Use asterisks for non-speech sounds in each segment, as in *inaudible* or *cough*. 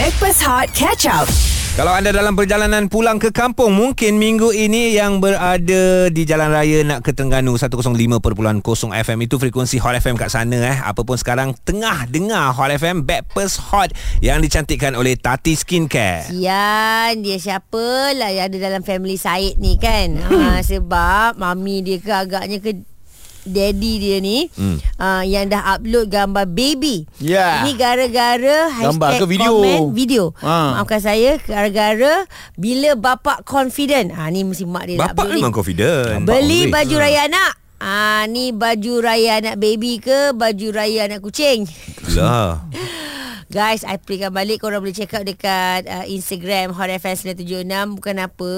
Backpass Hot Catch Up. Kalau anda dalam perjalanan pulang ke kampung Mungkin minggu ini yang berada di Jalan Raya nak ke Terengganu 105.0 FM Itu frekuensi Hot FM kat sana eh. Apa pun sekarang tengah dengar Hot FM Backpast Hot Yang dicantikkan oleh Tati Skincare. Sian Dia siapa lah Yang ada dalam family Syed ni kan? Ha, *laughs* Sebab Mami dia ke agaknya ke Daddy dia ni hmm. uh, Yang dah upload gambar baby Ya. Ini gara-gara Gambar Hashtag ke video? komen Video Ha. Maafkan saya Gara-gara Bila bapak confident ha, Ni mesti mak dia nak Bapak beli memang confident Beli Bapak baju raya anak Ah ni baju raya anak baby ke baju raya anak kucing? Lah *laughs* Guys, I playkan balik korang boleh check out dekat uh, Instagram Hot FM 976 bukan apa.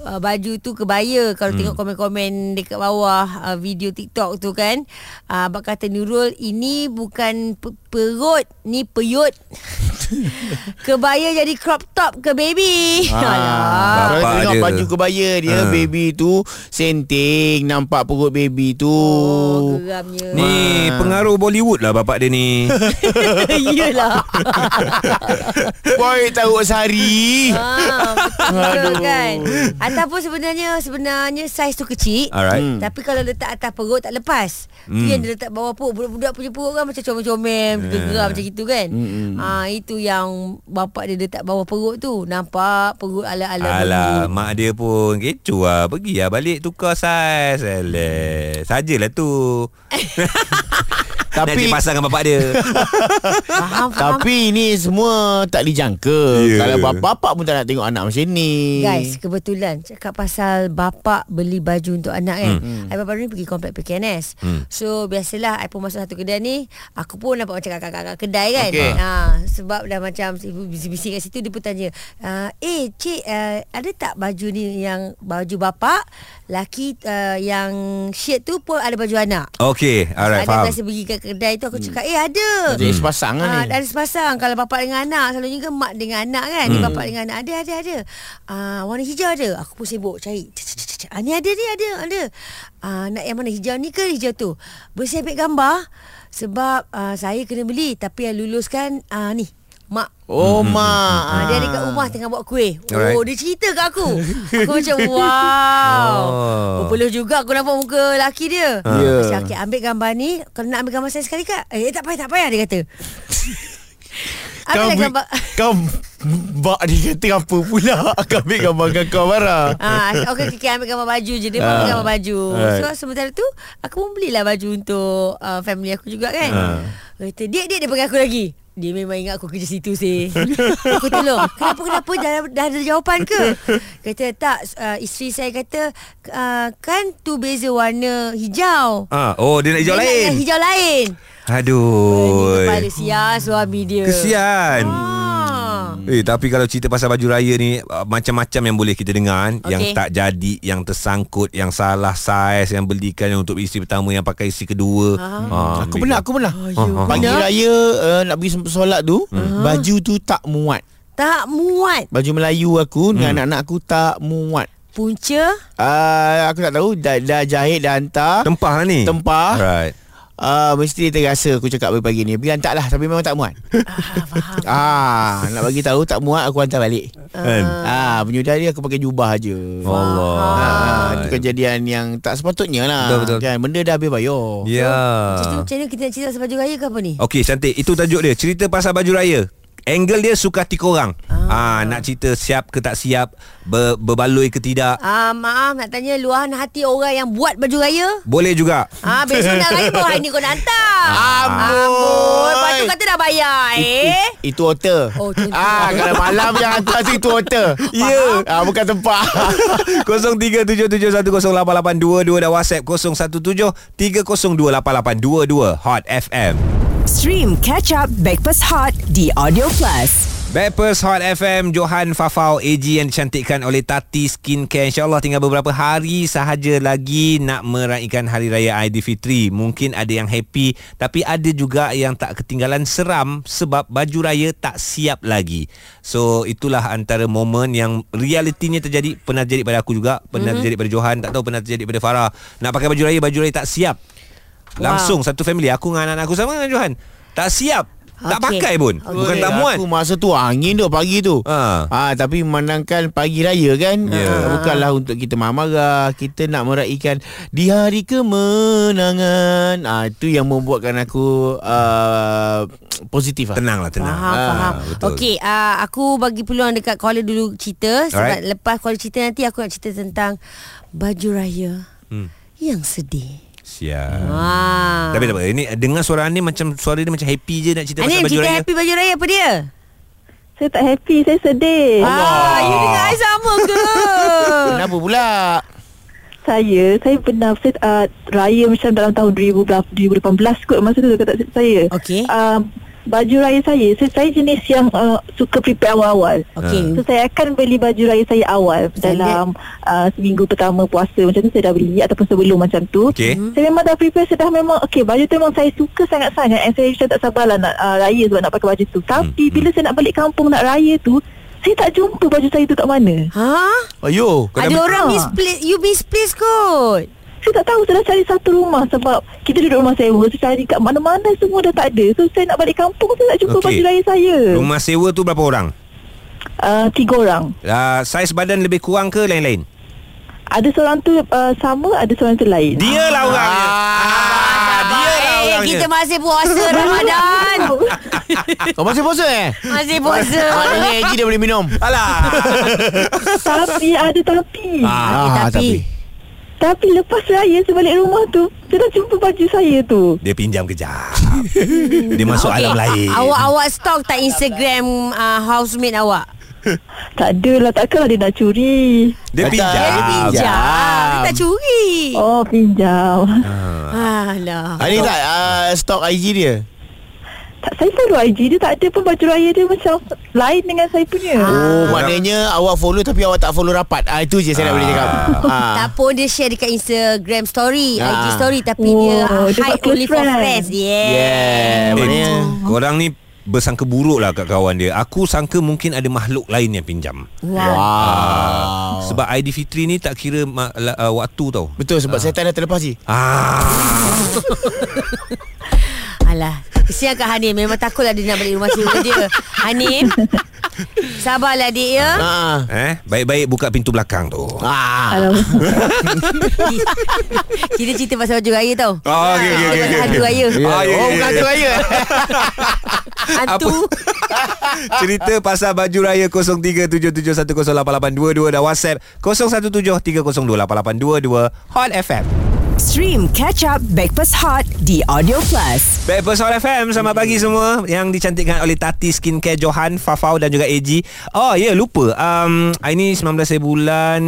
Uh, baju tu kebaya kalau hmm. tengok komen-komen dekat bawah uh, video TikTok tu kan. Uh, abang kata Nurul ini bukan pe- perut, ni peyut. *laughs* kebaya jadi crop top ke baby. Alah. Kalau Bapak tengok dia. baju kebaya dia Ha. Baby tu Senting Nampak perut baby tu Oh, geramnya. Ni Ah. pengaruh Bollywood lah bapak dia ni *laughs* *laughs* Iyalah. *laughs* Boy tahu sehari Ah, betul Aduh. kan. Ataupun sebenarnya sebenarnya saiz tu kecil. Alright Hmm. Tapi kalau letak atas perut tak lepas. Hmm. Hmm. Tu yang dia letak bawah perut. Budak-budak punya perut kan macam comel-comel, geram macam gitu kan. Hmm. Ah itu yang bapak dia letak bawah perut tu. Nampak perut ala-ala. Alah, Bollywood. mak dia pun kecoh lah. Pergi lah balik tukar saiz. Alah, sajalah tu. *laughs* Tapi- Nanti pasang dengan bapak dia. *laughs* Faham, faham. Tapi ni semua tak dijangka Ya. Kalau bapak-bapak pun tak nak tengok anak macam ni Guys, kebetulan cakap pasal bapak beli baju untuk anak kan. Hmm. I baru ni pergi komplek PKNS. Hmm. So biasalah I pun masuk satu kedai ni, aku pun nampak macam kakak-kakak kedai kan. Okey. Ha, sebab dah macam ibu bising-bising kat situ dia pun tanya, uh, "Eh, cik, uh, ada tak baju ni yang baju bapak, laki uh, yang shirt tu pun ada baju anak?" Okay, alright, ada faham. biasa pergi ke kedai tu aku cakap, "Eh, ada." Jadi sepasang kan Ah, ni. ada sepasang. Kalau bapak dengan anak Selalunya kan mak dengan anak kan? Hmm. Ni bapak dengan anak Ada ada ada. Ah, Warna hijau ada. Aku pun sibuk cari. Ah, Ni ada ni ada ada. Ah, Nak yang mana hijau ni ke hijau tu? Boleh saya ambil gambar. Sebab ah, saya kena beli. Tapi yang luluskan ah, Ni Mak Oh mak Ah, dia ada kat rumah tengah buat kuih. Alright. Oh, dia cerita kat aku. *laughs* Aku macam wow. Oh. Oh. Boleh juga aku nampak muka lelaki dia. Ya. Macam, okay, ambil gambar ni. Kalau nak ambil gambar saya sekali kak? Eh, tak payah, tak payah dia kata. *laughs* Ambil Kau, gambar. kau Bak dia kata apa pula *laughs* Kau ambil gambar dengan kau marah Ah, okay, okay, okay, ambil gambar baju je Dia pun Ah. ambil gambar baju Alright. So sementara tu Aku pun belilah baju untuk uh, Family aku juga kan Ah. Dia kata Dia dia dia panggil aku lagi dia memang ingat aku kerja situ sih *laughs* Aku tolong Kenapa kenapa dah, dah ada jawapan ke Kata tak uh, Isteri saya kata uh, Kan tu beza warna hijau Ah, oh, dia nak hijau Dia nak lain. yang Hijau lain Aduh. Kepala sial suami dia Kesian. ah. Eh tapi kalau cerita pasal baju raya ni uh, macam-macam yang boleh kita dengar okay. yang tak jadi, yang tersangkut, yang salah saiz, yang belikan untuk isteri pertama yang pakai isteri kedua. Ah, Aku pernah Aku pernah. Ya. Pagi raya uh, Nak pergi solat tu Baju tu tak muat. Tak muat? Baju Melayu aku Dengan anak-anak aku tak muat. Punca? Uh, Aku tak tahu Dah, dah jahit Dah hantar. Tempah lah ni. Tempah. Right. Uh, Mesti dia terasa Aku cakap pagi ni Pergi hantar lah Tapi memang tak muat ah, Faham *laughs* Ah, Nak bagi tahu Tak muat Aku hantar balik Kan? Ah, penyudah dia aku pakai jubah je. Allah. Ah, itu kejadian yang tak sepatutnya lah. Betul, betul. Kan benda dah habis bayar. Ya. Macam tu macam mana kita nak cerita pasal baju raya ke apa ni? Okey cantik Itu tajuk dia Cerita pasal baju raya Angle dia suka hati korang ah. ah, Nak cerita siap ke tak siap ber, Berbaloi ke tidak Ah, maaf nak tanya luahan hati orang yang buat baju raya. Boleh juga Ah, besok nak raya baru hari ni kau nak hantar. Amboi. Amboi. Lepas tu kata dah bayar eh. Itu hotel. Oh, ah, kalau malam yang hantar tu itu hotel. Ya. Ah, bukan tempat. *laughs* 0377108822 dan WhatsApp 0173028822 Hot FM. Stream Catch Up Backpass Hot di Audio Plus. Backpers Hot FM Johan Fafau AG yang dicantikkan oleh Tati Skincare. InsyaAllah tinggal beberapa hari sahaja lagi Nak meraihkan Hari Raya Aidilfitri. Mungkin ada yang happy Tapi ada juga yang tak ketinggalan seram Sebab baju raya tak siap lagi. So itulah antara momen yang realitinya terjadi. Pernah terjadi pada aku juga Pernah mm-hmm. terjadi pada Johan Tak tahu pernah terjadi pada Farah. Nak pakai baju raya Baju raya tak siap Langsung wow. satu family Aku dengan anak-anak aku sama dengan Johan Tak siap Tak pakai pun Bukan Oi, tak muat Aku masa tu angin tu pagi tu. Ha. Ah, tapi memandangkan pagi raya kan. Ya. Ah, bukanlah untuk kita marah-marah. Kita nak meraihkan di hari kemenangan. Ah, itu yang membuatkan aku uh, positif lah. Tenang lah tenang Faham, Ah, faham. betul. Okey, uh, aku bagi peluang dekat caller dulu cerita sebab Alright. lepas caller cerita nanti aku nak cerita tentang baju raya Hmm. yang sedih. Siap Ah. Tapi tak apa Ini dengar suara Anim Macam suara dia macam happy je Nak cerita Anim, pasal baju cerita raya happy baju raya apa dia? Saya tak happy, saya sedih. Ah, you dengan I sama ke? *laughs* Kenapa pula? Saya, saya pernah saya, uh, raya macam dalam tahun 2018 kot masa tu kata saya. Okey. Uh, baju raya saya, saya, saya jenis yang uh, suka prepare awal-awal. Okey. So saya akan beli baju raya saya awal Standard. dalam uh, seminggu pertama puasa macam tu saya dah beli ataupun sebelum macam tu. Mhm. Saya memang dah prepare saya dah memang okey baju tu memang saya suka sangat-sangat and saya macam tak sabarlah nak uh, raya sebab nak pakai baju tu. Tapi Hmm, bila saya nak balik kampung nak raya tu saya tak jumpa baju saya tu kat mana. Ha? Ayo. Dah Ada orang Ah. misplace, you misplace kot. Saya tak tahu Saya dah cari satu rumah Sebab Kita duduk rumah sewa Saya cari kat mana-mana Semua dah tak ada So saya nak balik kampung Saya tak jumpa Okey. baju raya saya Rumah sewa tu berapa orang? uh, Tiga orang Uh, saiz badan lebih kurang ke lain-lain? Ada seorang tu uh, Sama Ada seorang tu lain Dia lah orangnya ah, Dia lah eh, orangnya kita masih puasa *laughs* Ramadan. *laughs* Kau masih puasa eh? Masih puasa. Maknanya Eji dah boleh minum. Alah Tapi ada tapi ah, tapi, Tapi lepas raya Sebalik rumah tu Saya dah jumpa baju saya tu Dia pinjam kejap Dia masuk Okey, alam lain Awak-awak stok tak Instagram uh, housemate awak? Tak adalah Takkanlah dia nak curi Dia pinjam Dia pinjam. Dia tak curi. Oh pinjam Alah. Ada tak uh, stok IG dia? Tak, Saya follow IG dia Tak ada pun baju raya dia Macam lain dengan saya punya Oh, maknanya awak follow tapi awak tak follow rapat. Ah itu je saya nak boleh cakap. Ah. *laughs* Tak pun dia share dekat Instagram story, Ah. IG story tapi Oh, dia dia hide only for friends. friend. Yeah. Yeah, Eh, maknanya Korang ni Bersangka buruk lah kat kawan dia Aku sangka mungkin ada makhluk lain yang pinjam Wow. Wow. Sebab ID Fitri ni tak kira ma- la- uh, waktu tau Betul sebab setan dah terlepas je. Ah, *laughs* Alah. Kesian Kak Hanim Memang takutlah dia nak balik rumah sewa dia Hanim Sabarlah adik ya Ah. eh, Baik-baik buka pintu belakang tu *laughs* Ah. Alamak *laughs* Kita *laughs* cerita pasal baju raya tau Oh, okey, okey, okey, okey. Hantu raya Ya. Ah, ya, oh, bukan ya. tu raya. Hantu Cerita pasal baju raya 0377108822 dan WhatsApp 0173028822 Hot FM. Stream Catch Up Backpass Hot di Audio Plus. Backpast Hot FM Selamat pagi semua Yang dicantikkan oleh Tati Skincare Johan Fafau dan juga AG Oh ya yeah, lupa. Um, Hari ni 19 hari bulan.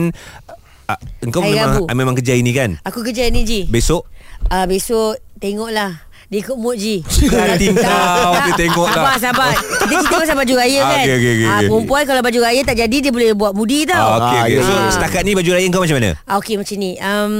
Uh, Engkau Hari memang, Rabu. memang kerja ini kan? Aku kerja ni Ji. Besok? Uh, Besok Tengoklah *laughs* dia ikut mood Ji Hati kau, dia tengok Sabar tak. sabar Kita cerita pasal baju raya Ah, kan okey, okey, okey, Ah, okey. Perempuan kalau baju raya tak jadi Dia boleh buat mudi tau ah, okay, Ah, okay. ya, So setakat ni baju raya kau macam mana? Ah, okay macam ni um,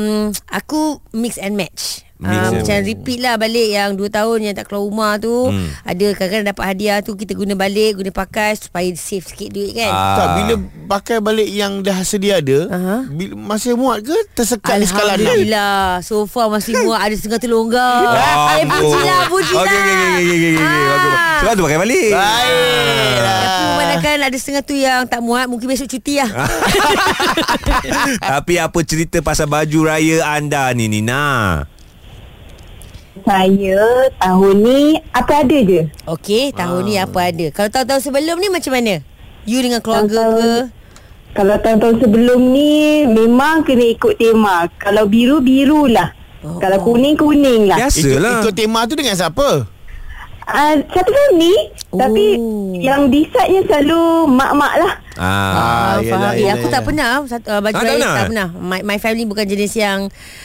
Aku mix and match Mix um, Macam repeat lah balik Yang 2 tahun yang tak keluar rumah tu Hmm. Ada kadang-kadang dapat hadiah tu Kita guna balik Guna pakai Supaya save sikit duit kan Ah. Tak bila pakai balik yang dah sedia ada, bila, masih muat ke tersekat di skala 6? Alhamdulillah So far masih muat Ada setengah terlonggar *laughs* Eh Ampun. pujilah Pujilah Okey, okey, okey, okey, okey, okey. Bagus. Sebab tu pakai balik. Baiklah. Tapi memandangkan ada setengah tu yang tak muat Mungkin besok cuti lah *laughs* Tapi apa cerita pasal baju raya anda ni Nina? Saya tahun ni Apa ada je Okey tahun ni apa ada Kalau tahun-tahun sebelum ni macam mana? You dengan keluarga ke? Tahun-tahun- Kalau tahun-tahun sebelum ni Memang kena ikut tema Kalau biru, biru lah Oh. Kalau kuning, kuning lah Biasa Ikut, lah. ikut tema tu dengan siapa? Uh, Satu family Oh. Tapi Yang decide-nya selalu Mak-mak lah Ah. Ah, yelah, faham. Eh, yelah, aku tak pernah satu, uh, baju Ah, tak raya pernah? tak pernah. My, my family bukan jenis yang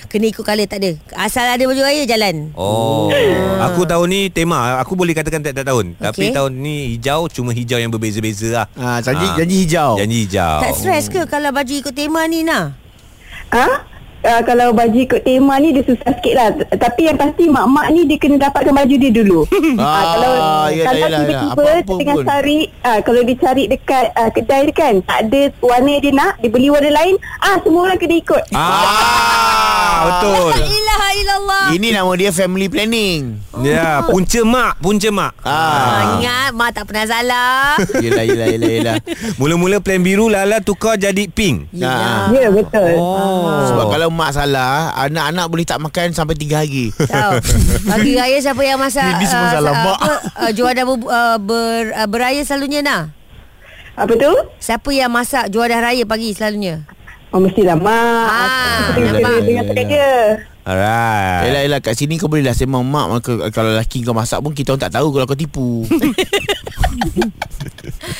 kena ikut colour tak ada. Asal ada baju raya jalan. Oh, aku tahun ni tema Aku boleh katakan tiap-tiap tahun okay. Tapi tahun ni hijau Cuma hijau yang berbeza-beza lah Ah, janji, Ah. janji hijau. Janji hijau Tak stress ke kalau baju ikut tema ni nah? Ha? Uh, kalau baju ikut tema ni dia susah sikit lah Tapi yang pasti mak-mak ni dia kena dapatkan baju dia dulu *laughs* Ah, Ah, Kalau yelah, kalau yelah, tiba-tiba apa-apa tengah pun. cari ah, Kalau dia cari dekat ah, kedai dia kan Tak ada warna dia nak Dia beli warna lain ah Semua orang kena ikut Ah, betul. La ilaha illallah. Ini nama dia family planning. Ya, punca mak, punca mak. Ah, Ah. ingat mak tak pernah salah. *laughs* Yelah, yelah, yelah, yelah. Mula-mula plan biru Lala tukar jadi pink. Ya betul Oh. Sebab kalau mak salah, anak-anak boleh tak makan sampai 3 hari. Tahu. *laughs* Pagi raya siapa yang masak Ini semua ah, salah sa- mak. Apa, uh, juadah ber, uh, ber, uh, beraya selalunya nah. Apa tu? Siapa yang masak juadah raya pagi selalunya? Oh mestilah mak Ah, Aku tengah nampak. kerja Tengah kerja Alright. Yelah, yelah kat sini kau boleh lah sembang mak maka, Kalau lelaki kau masak pun kita orang tak tahu kalau kau tipu. *laughs*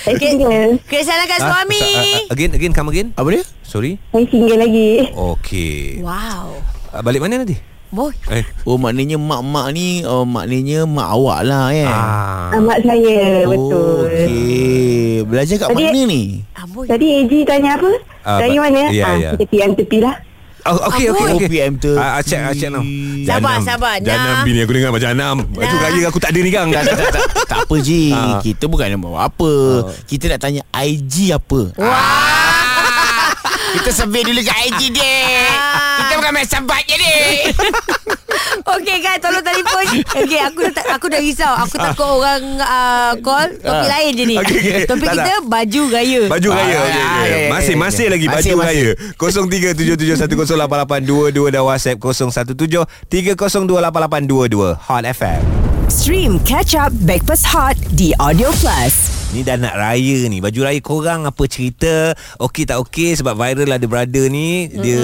Saya single Kena salahkan Ah, suami. ah, ah, again, again, come again. Apa dia? Sorry. Saya single lagi Okay. Wow. Ah, Balik mana nanti? Boy. Eh. Oh maknanya mak-mak ni oh, Maknanya mak awak lah kan Ah. Amat saya Betul Okey Belajar kat Tadi- mana ni? Aboy. Tadi AG tanya apa? Ah, Dari mana? ya, ah, ya. Tepi yang tepi lah Oh, okay, okay, Oh okay. PM tu Ah, check, ah, check now. Sabar, sabar. Janam Nam. bini aku dengar macam Janam. Nam. raya aku tak ada ni kang. tak, tak, tak, tak, tak apa Ji Ah. Kita bukan nak bawa apa Kita nak tanya IG apa Kita survey dulu kat IG dia Kita bukan main sabat je ni Okey kan tolong telefon. Okey aku dah tak- aku dah risau. Aku takut orang uh, call topik lain je ni. Okey, okey. Topik Tak, kita baju gaya. Baju Ah, raya ah, okay, ah, okay. ya, ya, Masih ya, masih lagi Masih, Baju masih. raya 0377108822 Dan WhatsApp 0173028822 Hot FM Stream Catch Up Backpass Hot di Audio Plus. Ni dah nak raya ni Baju raya korang apa cerita Okey tak okey Sebab viral ada brother ni mm-hmm. Dia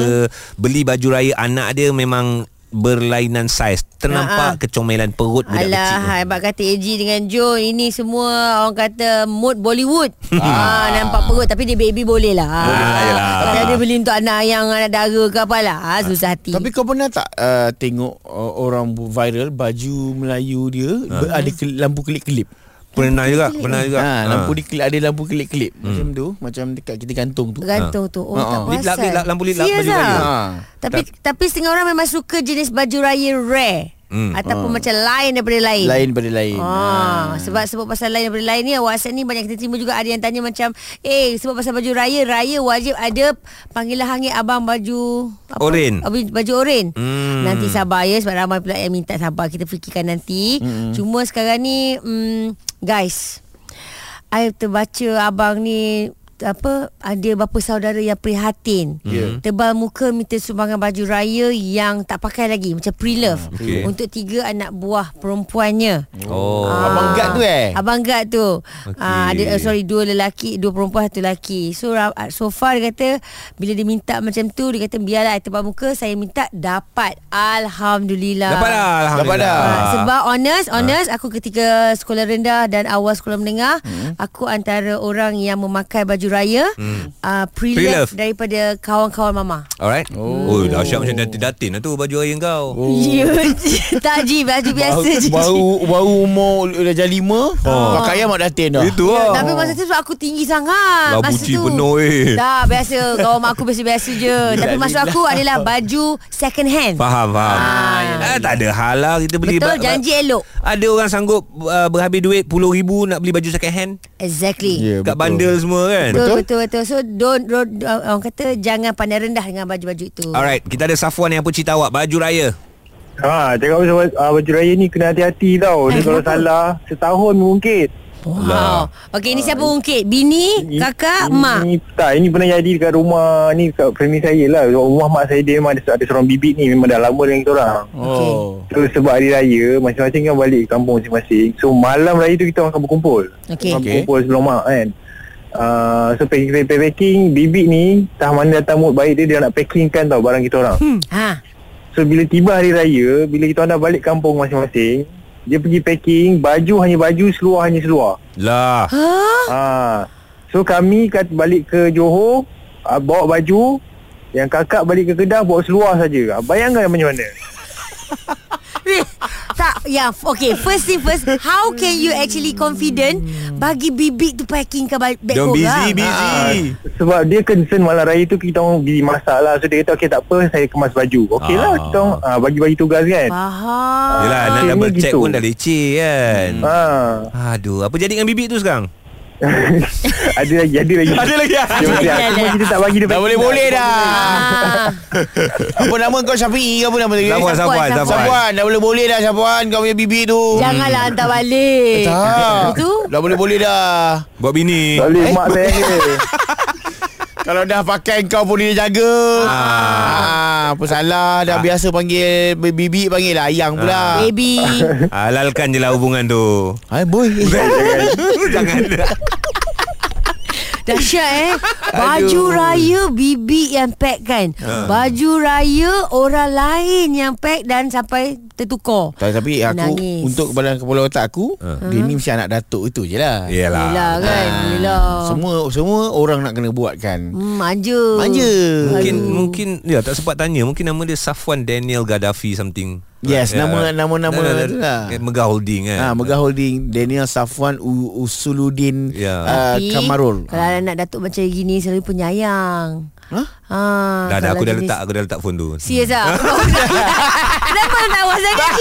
beli baju raya anak dia memang berlainan saiz Ternampak Ha-ha. kecomelan perut budak kecil Alah, tu. hebat kata AG dengan Joe Ini semua orang kata mood Bollywood *laughs* ah. Nampak perut Tapi dia baby boleh lah Ah, yelah. Kalau dia beli untuk anak yang anak dara ke apalah ah, Susah hati Tapi kau pernah tak uh, Tengok uh, Orang viral Baju Melayu dia ber- Ada ke, lampu kelip-kelip Pernah juga Pernah juga ha, Lampu Ha. di kelip Ada lampu kelip-kelip Macam tu Macam dekat kita gantung tu Bergantung tu Oh Ha, tak ha. Lip lap, lap, lampu lip lap, Serius baju raya. Ha. Tapi tapi setengah orang memang suka jenis baju raya rare Hmm. Ataupun macam lain daripada lain Lain pada lain Ah, sebab sebab pasal lain daripada lain ni WhatsApp ni banyak kita terima juga ada yang tanya macam eh sebab pasal baju raya raya wajib ada panggilan hangit abang baju Oren. Baju, oren. Hmm. Nanti sabar ya sebab ramai pula yang minta sabar kita fikirkan nanti. Hmm. Cuma sekarang ni mm, guys I terbaca abang ni apa ada bapa saudara yang prihatin. Ya. Tebal muka minta sumbangan baju raya yang tak pakai lagi macam pre-love Okey. untuk tiga anak buah perempuannya. Oh Abang Gad tu eh? Abang Gad tu. Okey. Ah ada uh, sorry dua lelaki, dua perempuan satu lelaki. So uh, so far dia kata bila dia minta macam tu dia kata biarlah I tebal muka saya minta dapat. Alhamdulillah. Dapat dah Alhamdulillah Dapat dah. Ah, sebab honest honest aku ketika sekolah rendah dan awal sekolah menengah Hmm. aku antara orang yang memakai baju raya hmm. uh, Pre-love. pre-love daripada kawan-kawan mama. Alright Oh, oh dahsyat macam datin-datin lah tu Baju raya kau Oh. *laughs* Ya, *laughs* tak ji baju biasa je. Baru baru umur dah jadi lima oh. Pakaian mak datin dah Itu Ya, lah tapi masa tu sebab aku tinggi sangat Lah, Masa tu penuh, eh. Tak biasa Kawan mak aku biasa-biasa je *laughs* Tapi maksud ni aku lah. adalah Baju second hand Faham faham Ah, ah, Tak ada hal lah Kita beli Betul ba- janji elok Ada orang sanggup uh, Berhabis duit Puluh ribu Nak beli baju second hand Exactly Ya, Kat betul. bandel semua kan Betul, betul betul So don't, don't uh, Orang kata Jangan pandang rendah Dengan baju-baju itu Alright Kita ada Safwan yang apa cerita awak Baju raya Ha, cakap pasal uh, baju raya ni kena hati-hati tau. Eh, kalau salah, setahun mungkin. Wow Okey ni siapa ungkit Bini Kakak Mak Ini, tak, ini pernah jadi dekat rumah ni kat family saya lah. Rumah mak saya dia memang ada, ada seorang bibit ni memang dah lama dengan kita orang. Oh So sebab hari raya masing-masing kan balik kampung masing-masing. So malam raya tu kita akan berkumpul. Okey Okey. berkumpul sebelum mak kan. Uh, so packing, packing, packing bibit ni tak mana datang mood baik dia dia nak packingkan tau barang kita orang. Ha So bila tiba hari raya Bila kita orang dah balik kampung masing-masing Dia pergi packing Baju hanya baju Seluar hanya seluar Lah Ha ha. So kami kat balik ke Johor uh, Bawa baju Yang kakak balik ke Kedah Bawa seluar saja. Ah, Bayangkan macam mana *laughs* ya okay first thing first how can you actually confident bagi bibik tu packing ke bag bag Don't busy korang? busy Ah, Sebab dia concern malam raya tu Kita orang busy masak lah So dia kata okay tak apa Saya kemas baju Okey lah Ah. kita orang uh, Bagi-bagi tugas kan Faham Yelah nak double check gitu. pun dah leceh kan ha. Aduh Apa jadi dengan bibik tu sekarang ada lagi, ada lagi. Ada lagi ah? Dia Ada, ada. pun kita tak bagi dia. Dah boleh-boleh dah. Ah. Apa nama kau Syafiq ke apa nama tadi? Sapuan, Sapuan. sapuan. Sapuan, dah boleh-boleh dah Sapuan kau punya bibik tu. Janganlah hantar balik. Tak. Itu Dah boleh-boleh dah. Buat bini. Tak boleh, mak saya dia. *laughs* Kalau dah pakai kau pun dia jaga. Ah. apa salah dah biasa panggil bibik panggil lah ayang pula. baby. *laughs* Halalkan je lah hubungan tu. Hai boy. *laughs* Jangan. *laughs* Dahsyat eh *laughs* Baju Aduh. raya Bibi yang pack kan Ha. Baju raya Orang lain yang pack Dan sampai tertukar Tak, tapi aku Menangis. untuk kepala kepala otak aku, dia ni mesti anak datuk itu je lah. Yelah. Yelah kan Yelah Semua semua orang nak kena buat kan. hmm, Manja Manja. Mungkin Aduh. mungkin ya tak sempat tanya. Mungkin nama dia Safwan Daniel Gaddafi something. Yes, Ya. nama- nama-nama Nah, nah, nah, tu lah. Megah Holding kan. Ha, Megah Holding Daniel Safwan U- Usuluddin Ya. uh, Tapi, Kamarul. Kalau anak datuk macam gini Selalu penyayang Hah? ha, Dah dah aku dah jenis- letak aku dah letak phone tu. Serius tak? *laughs* *laughs* Kenapa tak awak sangat Aku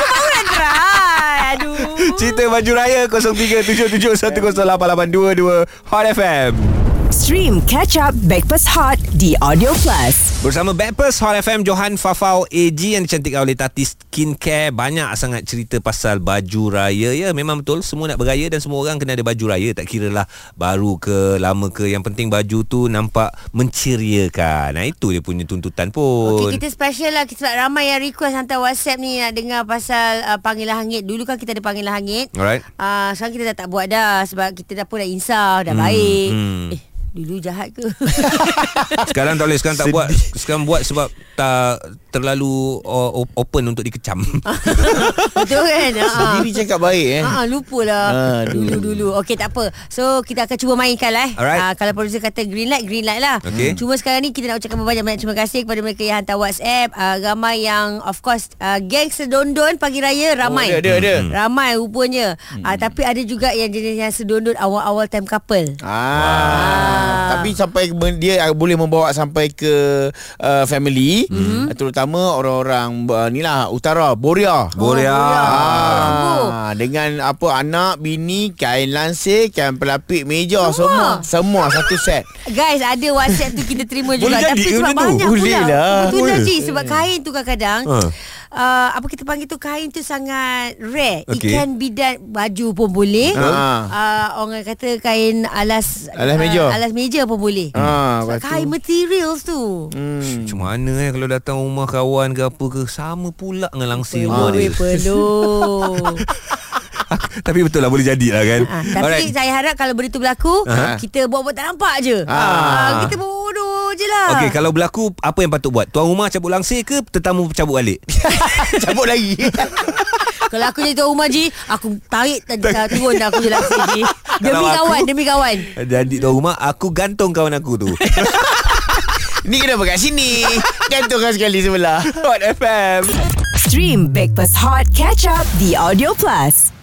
baru nak try Aduh Cerita baju raya 0377108822 Hot FM. Stream Catch Up Backpass Hot di Audio Plus. Bersama Backpers Hot FM Johan Fafau AG yang dicantikkan oleh Tati Skincare. Banyak sangat cerita pasal baju raya. Ya memang betul. Semua nak beraya dan semua orang kena ada baju raya. Tak kira lah baru ke lama ke. Yang penting baju tu nampak menceriakan. Nah itu dia punya tuntutan pun. Okay, kita special lah. Sebab ramai yang request Hantar WhatsApp ni Nak dengar pasal uh, Panggilan hangit. Dulu kan kita ada panggilan hangit. Alright. uh, Sekarang kita dah tak buat dah Sebab kita dah pun dah insaf Dah baik. Hmm. Eh Dulu jahat ke? *laughs* Sekarang tak boleh Sekarang tak buat Sekarang buat sebab Tak terlalu uh, open untuk dikecam *laughs* Betul kan? *laughs* Ha. Sendiri cakap baik eh. Ah, lupalah. Dulu-dulu. Okey, tak apa. So, kita akan cuba mainkan lah. eh. Alright. Ah, kalau producer kata green light, green light lah. Okey. Cuma sekarang ni kita nak ucapkan banyak-banyak terima kasih kepada mereka yang hantar WhatsApp. Ah, ramai yang, of course, ah, geng sedondon pagi raya ramai. Oh, ada, ada, ada. Hmm. Ramai rupanya. Ah, tapi ada juga yang jenis yang sedondon awal-awal time couple. Ah. Tapi sampai dia boleh membawa sampai ke uh, family, mm-hmm. terutama orang-orang uh, ni lah utara Boria. Boria. Ah, dengan apa anak, bini, kain lansir, kain pelapik meja semua. Semua satu set. Guys, ada WhatsApp tu kita terima juga. Boleh Tapi sebab tu? banyak Boleh pula. lah. Betul Boleh. Haji. Sebab kain tu kadang-kadang. Ha. Uh, apa kita panggil tu kain tu sangat rare. It Okey. can be that baju pun boleh. Ha. Uh, orang kata kain alas Alas meja. Uh, alas meja pun boleh. Ha, tu- kain materials tu. Hmm. Macam mana eh Kalau datang rumah kawan ke apa ke Sama pula dengan langsir rumah Perlu, dia perlu. *laughs* Tapi betul lah Boleh jadi lah kan Ha, tapi saya harap kalau benda tu berlaku, Aha. kita buat-buat tak nampak je. Ah. Ah, kita bodoh je lah. Okey kalau berlaku Apa yang patut buat Tuan rumah cabut langsir ke Tetamu cabut balik *laughs* Cabut lagi. *laughs* Kalau aku jadi tuan rumah Ji Aku tarik t- turun dah aku je langsung Ji Demi Kalau aku- kawan Demi kawan Jadi tuan rumah Aku gantung kawan aku tu *laughs* Ni kenapa kat sini? Gantungkan sekali sebelah. Hot FM Stream Backpass Hot Catch Up di Audio Plus.